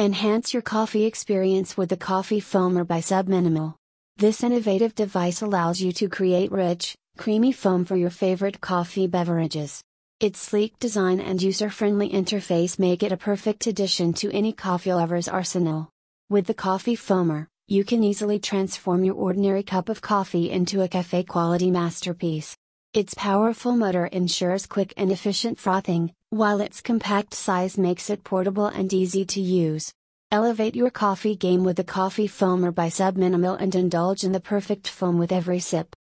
Enhance your coffee experience with the Coffee Foamer by Subminimal. This innovative device allows you to create rich, creamy foam for your favorite coffee beverages. Its sleek design and user friendly interface make it a perfect addition to any coffee lover's arsenal. With the Coffee Foamer, you can easily transform your ordinary cup of coffee into a cafe quality masterpiece. Its powerful motor ensures quick and efficient frothing, while its compact size makes it portable and easy to use. Elevate your coffee game with the Coffee Foamer by Subminimal and indulge in the perfect foam with every sip.